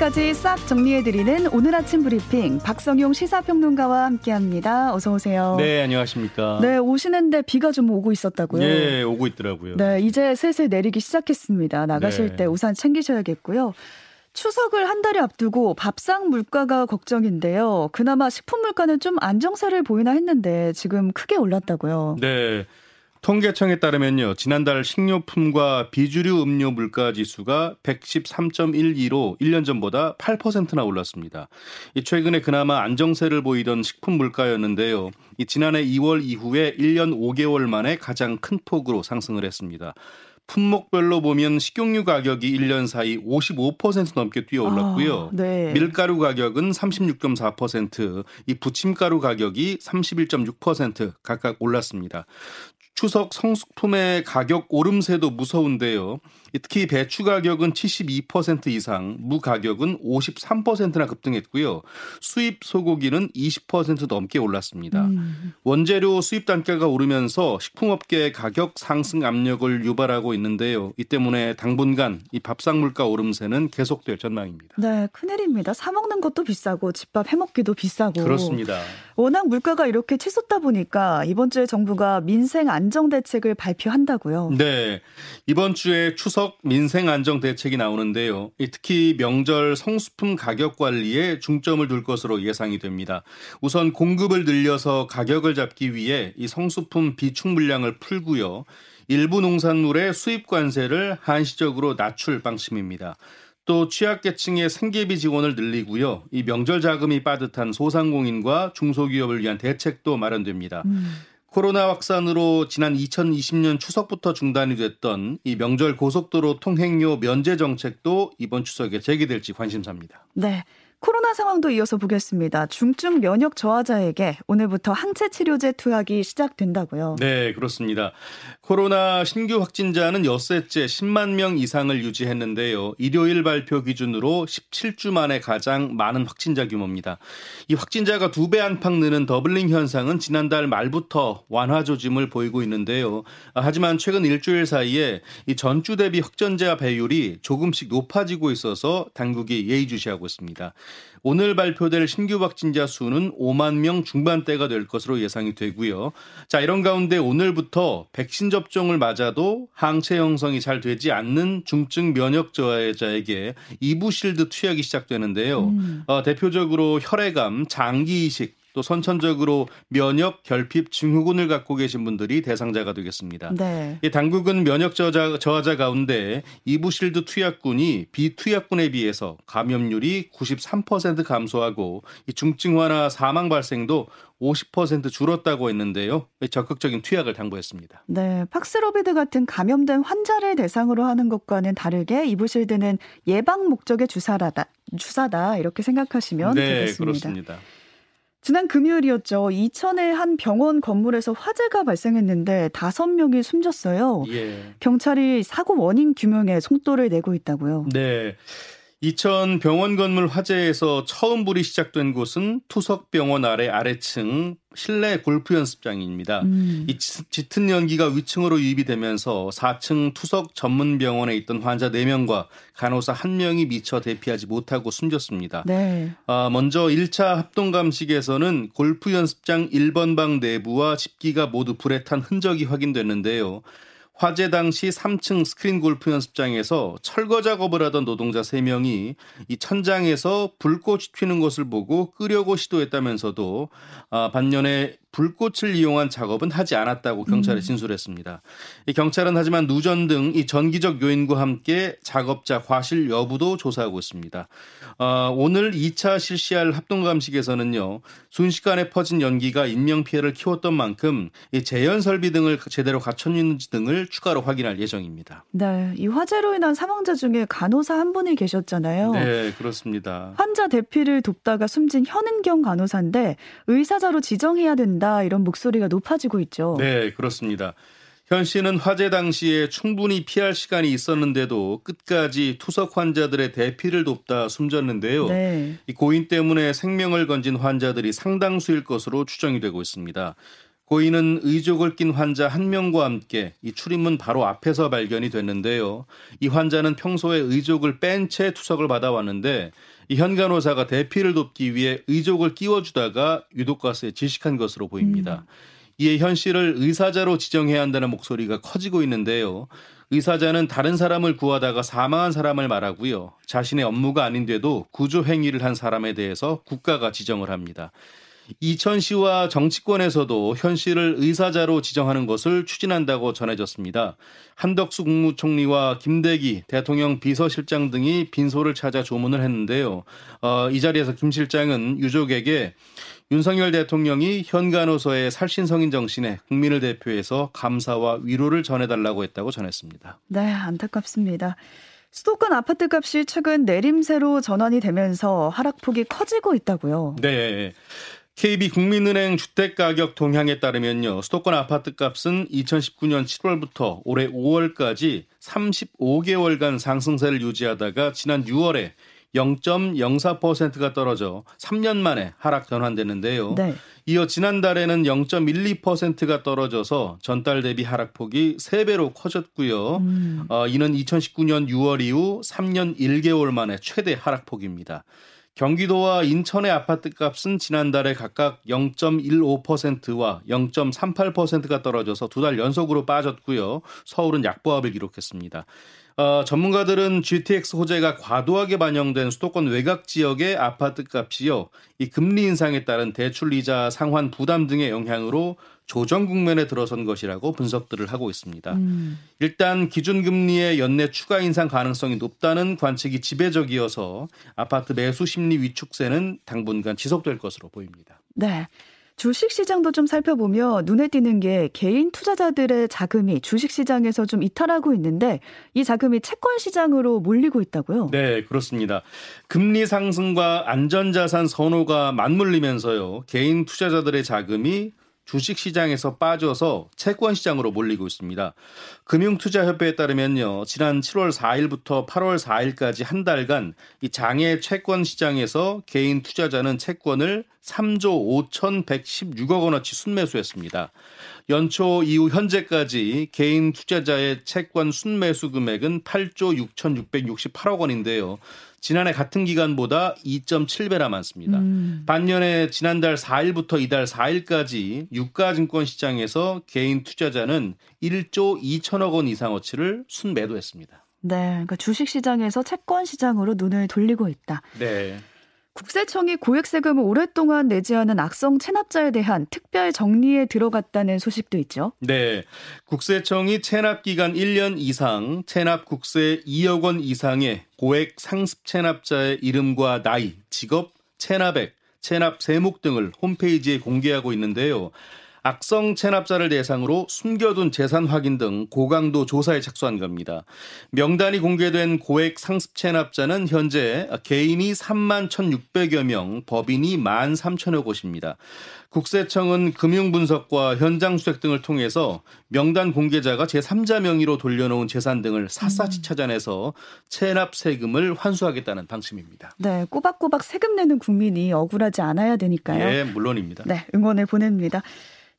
소식까지 싹 정리해드리는 오늘 아침 브리핑 박성용 시사평론가와 함께합니다. 어서 오세요. 네, 안녕하십니까. 네, 오시는데 비가 좀 오고 있었다고요. 네, 오고 있더라고요. 네, 이제 슬슬 내리기 시작했습니다. 나가실 네. 때 우산 챙기셔야겠고요. 추석을 한 달이 앞두고 밥상 물가가 걱정인데요. 그나마 식품 물가는 좀 안정세를 보이나 했는데 지금 크게 올랐다고요. 네. 통계청에 따르면요. 지난달 식료품과 비주류 음료 물가 지수가 113.12로 1년 전보다 8%나 올랐습니다. 최근에 그나마 안정세를 보이던 식품 물가였는데요. 지난해 2월 이후에 1년 5개월 만에 가장 큰 폭으로 상승을 했습니다. 품목별로 보면 식용유 가격이 1년 사이 55% 넘게 뛰어 올랐고요. 아, 네. 밀가루 가격은 36.4%, 이 부침가루 가격이 31.6% 각각 올랐습니다. 추석 성수품의 가격 오름세도 무서운데요. 특히 배추 가격은 72% 이상, 무 가격은 53%나 급등했고요. 수입 소고기는 20% 넘게 올랐습니다. 음. 원재료 수입 단가가 오르면서 식품업계의 가격 상승 압력을 유발하고 있는데요. 이 때문에 당분간 이 밥상 물가 오름세는 계속될 전망입니다. 네, 큰일입니다. 사 먹는 것도 비싸고 집밥 해 먹기도 비싸고. 그렇습니다. 워낙 물가가 이렇게 치솟다 보니까 이번 주에 정부가 민생 안정 대책을 발표한다고요. 네. 이번 주에 추석 추석 민생 안정 대책이 나오는데요. 특히 명절 성수품 가격 관리에 중점을 둘 것으로 예상이 됩니다. 우선 공급을 늘려서 가격을 잡기 위해 이 성수품 비축 물량을 풀고요. 일부 농산물의 수입 관세를 한시적으로 낮출 방침입니다. 또 취약계층의 생계비 지원을 늘리고요. 이 명절 자금이 빠듯한 소상공인과 중소기업을 위한 대책도 마련됩니다. 음. 코로나 확산으로 지난 2020년 추석부터 중단이 됐던 이 명절 고속도로 통행료 면제 정책도 이번 추석에 재개될지 관심사입니다. 네. 코로나 상황도 이어서 보겠습니다. 중증 면역 저하자에게 오늘부터 항체 치료제 투약이 시작된다고요. 네, 그렇습니다. 코로나 신규 확진자는 엿새째 10만 명 이상을 유지했는데요. 일요일 발표 기준으로 17주 만에 가장 많은 확진자 규모입니다. 이 확진자가 두 배 안팎 느는 doubling 현상은 지난달 말부터 완화 조짐을 보이고 있는데요. 하지만 최근 일주일 사이에 이 전주 대비 확진자 배율이 조금씩 높아지고 있어서 당국이 예의주시하고 있습니다. 오늘 발표될 신규 확진자 수는 5만 명 중반대가 될 것으로 예상이 되고요. 자, 이런 가운데 오늘부터 백신 접종을 맞아도 항체 형성이 잘 되지 않는 중증 면역 저하자에게 이부실드 투약이 시작되는데요. 음. 어, 대표적으로 혈액암, 장기 이식, 또 선천적으로 면역 결핍 증후군을 갖고 계신 분들이 대상자가 되겠습니다. 네. 이 당국은 면역 저하자, 저하자 가운데 이부실드 투약군이 비투약군에 비해서 감염률이 93% 감소하고 이 중증화나 사망 발생도 50% 줄었다고 했는데요. 적극적인 투약을 당부했습니다. 네, 팍스로비드 같은 감염된 환자를 대상으로 하는 것과는 다르게 이부실드는 예방 목적의 주사다, 주사다 이렇게 생각하시면 네, 되겠습니다. 그렇습니다. 지난 금요일이었죠. 이천의 한 병원 건물에서 화재가 발생했는데 다섯 명이 숨졌어요. 예. 경찰이 사고 원인 규명에 속도를 내고 있다고요. 네. 이천 병원 건물 화재에서 처음 불이 시작된 곳은 투석병원 아래 아래층 실내 골프 연습장입니다. 음. 이 짙은 연기가 위층으로 유입이 되면서 4층 투석 전문 병원에 있던 환자 4명과 간호사 1명이 미처 대피하지 못하고 숨졌습니다. 네. 아, 먼저 1차 합동 감식에서는 골프 연습장 1번 방 내부와 집기가 모두 불에 탄 흔적이 확인됐는데요. 화재 당시 3층 스크린 골프 연습장에서 철거 작업을 하던 노동자 3명이 이 천장에서 불꽃이 튀는 것을 보고 끄려고 시도했다면서도 아, 반년에 불꽃을 이용한 작업은 하지 않았다고 경찰에 음. 진술했습니다. 이 경찰은 하지만 누전 등 이 전기적 요인과 함께 작업자 과실 여부도 조사하고 있습니다. 어, 오늘 2차 실시할 합동 감식에서는요 순식간에 퍼진 연기가 인명 피해를 키웠던 만큼 이 재현 설비 등을 제대로 갖췄는지 등을 추가로 확인할 예정입니다. 네, 이 화재로 인한 사망자 중에 간호사 한 분이 계셨잖아요. 네, 그렇습니다. 환자 대피를 돕다가 숨진 현은경 간호사인데 의사자로 지정해야 된다. 된다 이런 목소리가 높아지고 있죠. 네, 그렇습니다. 현 씨는 화재 당시에 충분히 피할 시간이 있었는데도 끝까지 투석 환자들의 대피를 돕다 숨졌는데요. 네. 이 고인 때문에 생명을 건진 환자들이 상당수일 것으로 추정이 되고 있습니다. 고인은 의족을 낀 환자 한 명과 함께 이 출입문 바로 앞에서 발견이 됐는데요. 이 환자는 평소에 의족을 뺀 채 투석을 받아왔는데 이 현간호사가 대피를 돕기 위해 의족을 끼워주다가 유독가스에 질식한 것으로 보입니다. 음. 이에 현 씨를 의사자로 지정해야 한다는 목소리가 커지고 있는데요. 의사자는 다른 사람을 구하다가 사망한 사람을 말하고요. 자신의 업무가 아닌데도 구조 행위를 한 사람에 대해서 국가가 지정을 합니다. 이천시와 정치권에서도 현 씨를 의사자로 지정하는 것을 추진한다고 전해졌습니다. 한덕수 국무총리와 김대기 대통령 비서실장 등이 빈소를 찾아 조문을 했는데요. 어, 이 자리에서 김 실장은 유족에게 윤석열 대통령이 현 간호서의 살신성인 정신에 국민을 대표해서 감사와 위로를 전해달라고 했다고 전했습니다. 네, 안타깝습니다. 수도권 아파트 값이 최근 내림세로 전환이 되면서 하락폭이 커지고 있다고요. 네. KB 국민은행 주택가격 동향에 따르면요. 수도권 아파트 값은 2019년 7월부터 올해 5월까지 35개월간 상승세를 유지하다가 지난 6월에 0.04%가 떨어져 3년 만에 하락 전환됐는데요. 네. 이어 지난달에는 0.12%가 떨어져서 전달 대비 하락폭이 3배로 커졌고요. 음. 어, 이는 2019년 6월 이후 3년 1개월 만에 최대 하락폭입니다. 경기도와 인천의 아파트 값은 지난달에 각각 0.15%와 0.38%가 떨어져서 두 달 연속으로 빠졌고요. 서울은 약보합을 기록했습니다. 어, 전문가들은 GTX 호재가 과도하게 반영된 수도권 외곽 지역의 아파트 값이요. 이 금리 인상에 따른 대출 이자 상환 부담 등의 영향으로 조정 국면에 들어선 것이라고 분석들을 하고 있습니다. 음. 일단 기준금리의 연내 추가 인상 가능성이 높다는 관측이 지배적이어서 아파트 매수 심리 위축세는 당분간 지속될 것으로 보입니다. 네. 주식 시장도 좀 살펴보며 눈에 띄는 게 개인 투자자들의 자금이 주식 시장에서 좀 이탈하고 있는데 이 자금이 채권 시장으로 몰리고 있다고요? 네, 그렇습니다. 금리 상승과 안전자산 선호가 맞물리면서요. 개인 투자자들의 자금이 주식 시장에서 빠져서 채권 시장으로 몰리고 있습니다. 금융투자협회에 따르면요. 지난 7월 4일부터 8월 4일까지 한 달간 이 장외 채권 시장에서 개인 투자자는 채권을 3조 5,116억 원어치 순매수했습니다. 연초 이후 현재까지 개인 투자자의 채권 순매수 금액은 8조 6,668억 원인데요. 지난해 같은 기간보다 2.7배나 많습니다. 음. 반면에 지난달 4일부터 이달 4일까지 유가증권 시장에서 개인 투자자는 1조 2천억 원 이상어치를 순매도했습니다. 네, 그러니까 주식 시장에서 채권 시장으로 눈을 돌리고 있다. 네. 국세청이 고액세금을 오랫동안 내지 않은 악성 체납자에 대한 특별 정리에 들어갔다는 소식도 있죠. 네. 국세청이 체납 기간 1년 이상 체납 국세 2억 원 이상의 고액 상습 체납자의 이름과 나이, 직업, 체납액, 체납 세목 등을 홈페이지에 공개하고 있는데요. 악성 체납자를 대상으로 숨겨둔 재산 확인 등 고강도 조사에 착수한 겁니다. 명단이 공개된 고액 상습 체납자는 현재 개인이 3만 1,600여 명, 법인이 1만 3천여 곳입니다. 국세청은 금융 분석과 현장 수색 등을 통해서 명단 공개자가 제3자 명의로 돌려놓은 재산 등을 샅샅이 음. 찾아내서 체납 세금을 환수하겠다는 방침입니다. 네, 꼬박꼬박 세금 내는 국민이 억울하지 않아야 되니까요. 네, 물론입니다. 네, 응원을 보냅니다.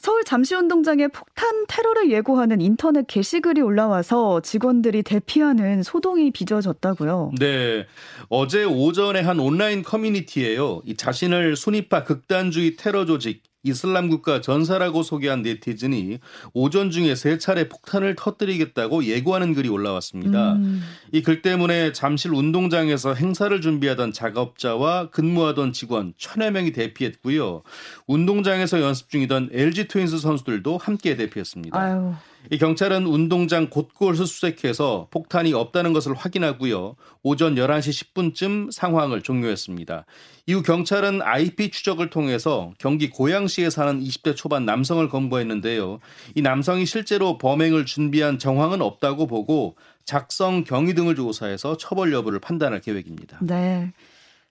서울 잠시운동장에 폭탄 테러를 예고하는 인터넷 게시글이 올라와서 직원들이 대피하는 소동이 빚어졌다고요. 네. 어제 오전에 한 온라인 커뮤니티에요. 이 자신을 순위파 극단주의 테러 조직 이슬람 국가 전사라고 소개한 네티즌이 오전 중에 세 차례 폭탄을 터뜨리겠다고 예고하는 글이 올라왔습니다. 음. 이글 때문에 잠실 운동장에서 행사를 준비하던 작업자와 근무하던 직원 천여 명이 대피했고요. 운동장에서 연습 중이던 LG 트윈스 선수들도 함께 대피했습니다. 아유. 이 경찰은 운동장 곳곳을 수색해서 폭탄이 없다는 것을 확인하고요. 오전 11시 10분쯤 상황을 종료했습니다. 이후 경찰은 IP 추적을 통해서 경기 고양시에 사는 20대 초반 남성을 검거했는데요. 이 남성이 실제로 범행을 준비한 정황은 없다고 보고 작성 경위 등을 조사해서 처벌 여부를 판단할 계획입니다. 네.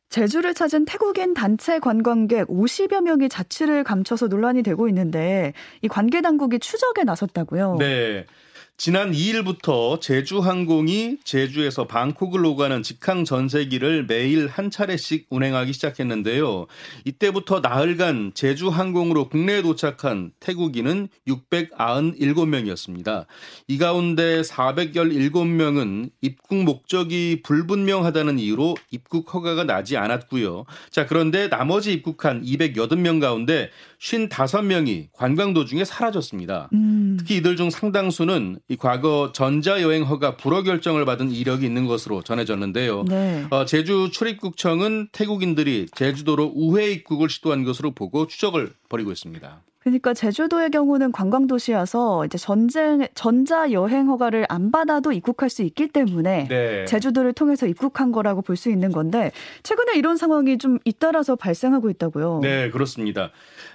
제주를 찾은 태국인 단체 관광객 50여 명이 자취를 감춰서 논란이 되고 있는데 이 관계 당국이 추적에 나섰다고요. 네. 지난 2일부터 제주항공이 제주에서 방콕을 오가는 직항 전세기를 매일 한 차례씩 운행하기 시작했는데요. 이때부터 나흘간 제주항공으로 국내에 도착한 태국인은 697명이었습니다. 이 가운데 417명은 입국 목적이 불분명하다는 이유로 입국 허가가 나지 않았고요. 자, 그런데 나머지 입국한 208명 가운데 55명이 관광 도중에 사라졌습니다. 음. 특히 이들 중 상당수는 이 과거 전자여행 허가 불허 결정을 받은 이력이 있는 것으로 전해졌는데요. 네. 어, 제주 출입국청은 태국인들이 제주도로 우회 입국을 시도한 것으로 보고 추적을 벌이고 있습니다. 그러니까 제주도의 경우는 관광 도시여서 이제 전쟁 전자 여행 허가를 안 받아도 입국할 수 있기 때문에 네. 제주도를 통해서 입국한 거라고 볼 수 있는 건데 최근에 이런 상황이 좀 잇따라서 발생하고 있다고요. 네, 그렇습니다.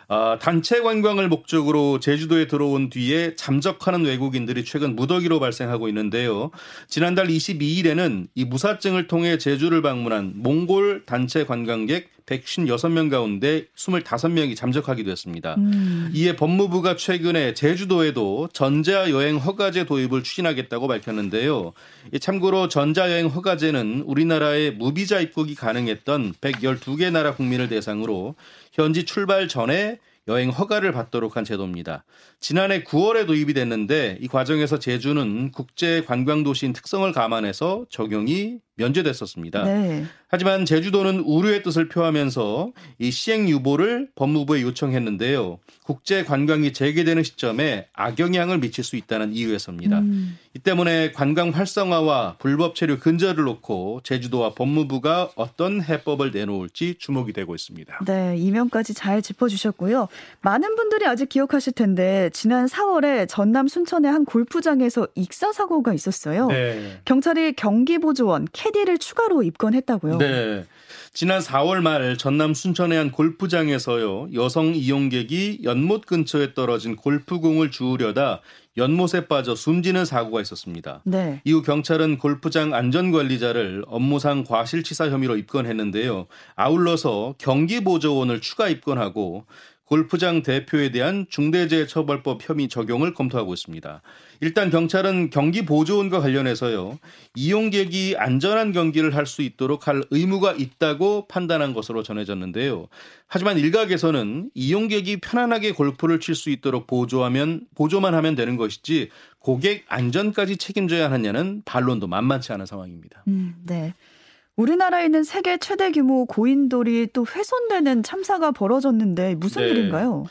아, 단체 관광을 목적으로 제주도에 들어온 뒤에 잠적하는 외국인들이 최근 무더기로 발생하고 있는데요. 지난달 22일에는 이 무사증을 통해 제주를 방문한 몽골 단체 관광객 156명 가운데 25명이 잠적하기도 했습니다. 음. 이에 법무부가 최근에 제주도에도 전자여행 허가제 도입을 추진하겠다고 밝혔는데요. 참고로 전자여행 허가제는 우리나라에 무비자 입국이 가능했던 112개 나라 국민을 대상으로 현지 출발 전에 여행 허가를 받도록 한 제도입니다. 지난해 9월에 도입이 됐는데 이 과정에서 제주는 국제 관광 도시인 특성을 감안해서 적용이 면제됐었습니다. 네. 하지만 제주도는 우려의 뜻을 표하면서 이 시행 유보를 법무부에 요청했는데요. 국제 관광이 재개되는 시점에 악영향을 미칠 수 있다는 이유에서입니다. 음. 이 때문에 관광 활성화와 불법 체류 근절을 놓고 제주도와 법무부가 어떤 해법을 내놓을지 주목이 되고 있습니다. 네, 이면까지 잘 짚어주셨고요. 많은 분들이 아직 기억하실 텐데 지난 4월에 전남 순천의 한 골프장에서 익사 사고가 있었어요. 네. 경찰이 경기 보조원 캐디를 추가로 입건했다고요. 네. 지난 4월 말 전남 순천의 한 골프장에서요. 여성 이용객이 연못 근처에 떨어진 골프공을 주우려다 연못에 빠져 숨지는 사고가 있었습니다. 네. 이후 경찰은 골프장 안전관리자를 업무상 과실치사 혐의로 입건했는데요. 아울러서 경기보조원을 추가 입건하고 골프장 대표에 대한 중대재해처벌법 혐의 적용을 검토하고 있습니다. 일단 경찰은 경기 보조원과 관련해서요. 이용객이 안전한 경기를 할 수 있도록 할 의무가 있다고 판단한 것으로 전해졌는데요. 하지만 일각에서는 이용객이 편안하게 골프를 칠 수 있도록 보조하면 보조만 하면 되는 것이지 고객 안전까지 책임져야 하느냐는 반론도 만만치 않은 상황입니다. 음, 네. 우리나라에 있는 세계 최대 규모 고인돌이 또 훼손되는 참사가 벌어졌는데 무슨 네. 일인가요?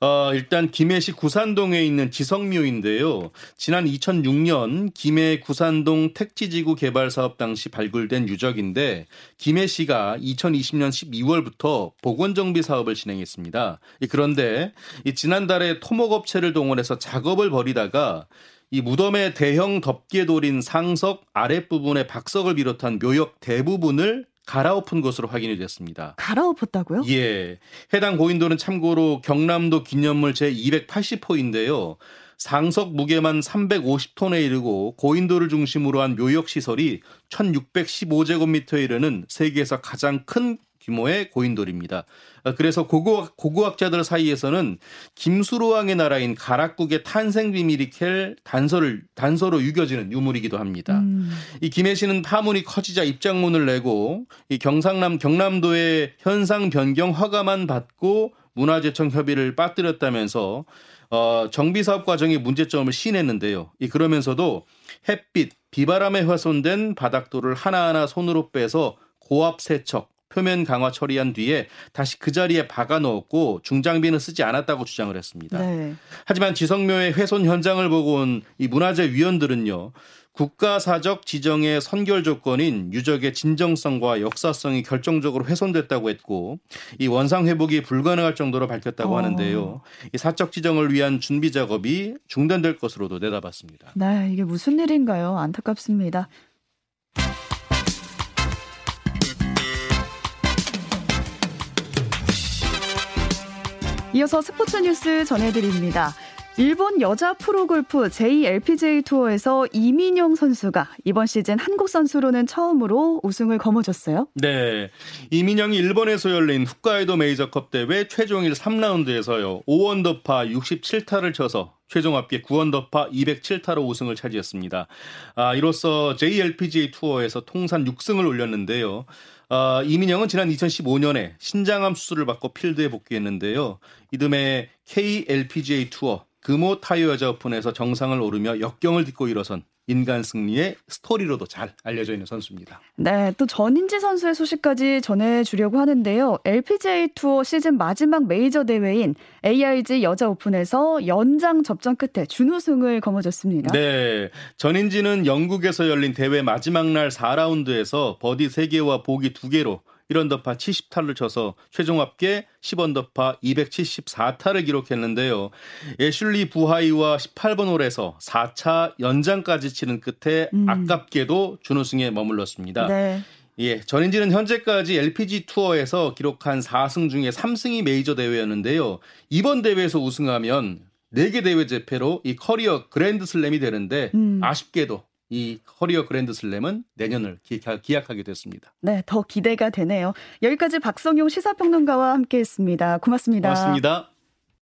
어, 일단 김해시 구산동에 있는 지성묘인데요. 지난 2006년 김해 구산동 택지지구 개발 사업 당시 발굴된 유적인데 김해시가 2020년 12월부터 복원정비 사업을 진행했습니다. 그런데 지난달에 토목업체를 동원해서 작업을 벌이다가 이 무덤의 대형 덮개 돌인 상석 아랫부분의 박석을 비롯한 묘역 대부분을 갈아엎은 것으로 확인이 됐습니다. 갈아엎었다고요? 예. 해당 고인돌은 참고로 경남도 기념물 제280호인데요. 상석 무게만 350톤에 이르고 고인돌을 중심으로 한 묘역 시설이 1615제곱미터에 이르는 세계에서 가장 큰 규모의 고인돌입니다. 어, 그래서 고고, 고고학자들 사이에서는 김수로왕의 나라인 가락국의 탄생 비밀이 캘 단서를 단서로 유겨지는 유물이기도 합니다. 음. 이 김해시는 파문이 커지자 입장문을 내고 이 경상남 경남도의 현상 변경 허가만 받고 문화재청 협의를 빠뜨렸다면서 어, 정비 사업 과정의 문제점을 시인했는데요. 이 그러면서도 햇빛, 비바람에 훼손된 바닥돌을 하나하나 손으로 빼서 고압 세척, 표면 강화 처리한 뒤에 다시 그 자리에 박아 넣었고 중장비는 쓰지 않았다고 주장을 했습니다. 네. 하지만 지성묘의 훼손 현장을 보고 온 이 문화재 위원들은요. 국가사적 지정의 선결 조건인 유적의 진정성과 역사성이 결정적으로 훼손됐다고 했고 이 원상 회복이 불가능할 정도로 밝혔다고 어. 하는데요. 이 사적 지정을 위한 준비 작업이 중단될 것으로도 내다봤습니다. 네, 이게 무슨 일인가요? 안타깝습니다. 이어서 스포츠 뉴스 전해드립니다. 일본 여자 프로골프 JLPGA 투어에서 이민영 선수가 이번 시즌 한국 선수로는 처음으로 우승을 거머쥐었어요. 네. 이민영이 일본에서 열린 홋카이도 메이저컵 대회 최종일 3라운드에서요. 5원더파 67타를 쳐서 최종 합계 9원더파 207타로 우승을 차지했습니다. 아, 이로써 JLPGA 투어에서 통산 6승을 올렸는데요. 아, 이민영은 지난 2015년에 신장암 수술을 받고 필드에 복귀했는데요. 이듬해 KLPGA 투어 금호 타이어 여자 오픈에서 정상을 오르며 역경을 딛고 일어선 인간 승리의 스토리로도 잘 알려져 있는 선수입니다. 네, 또 전인지 선수의 소식까지 전해주려고 하는데요. LPGA 투어 시즌 마지막 메이저 대회인 ARG 여자 오픈에서 연장 접전 끝에 준우승을 거머쥐었습니다. 네, 전인지는 영국에서 열린 대회 마지막 날 4라운드에서 버디 3개와 보기 2개로 1언더파 70타를 쳐서 최종 합계 10언더파 274타를 기록했는데요. 애슐리 부하이와 18번 홀에서 4차 연장까지 치는 끝에 음. 아깝게도 준우승에 머물렀습니다. 네. 예, 전인지는 현재까지 LPG 투어에서 기록한 4승 중에 3승이 메이저 대회였는데요. 이번 대회에서 우승하면 4개 대회 제패로 이 커리어 그랜드 슬램이 되는데 음. 아쉽게도 이 커리어 그랜드 슬램은 내년을 기약하게 됐습니다. 네, 더 기대가 되네요. 여기까지 박성용 시사평론가와 함께했습니다. 고맙습니다. 고맙습니다.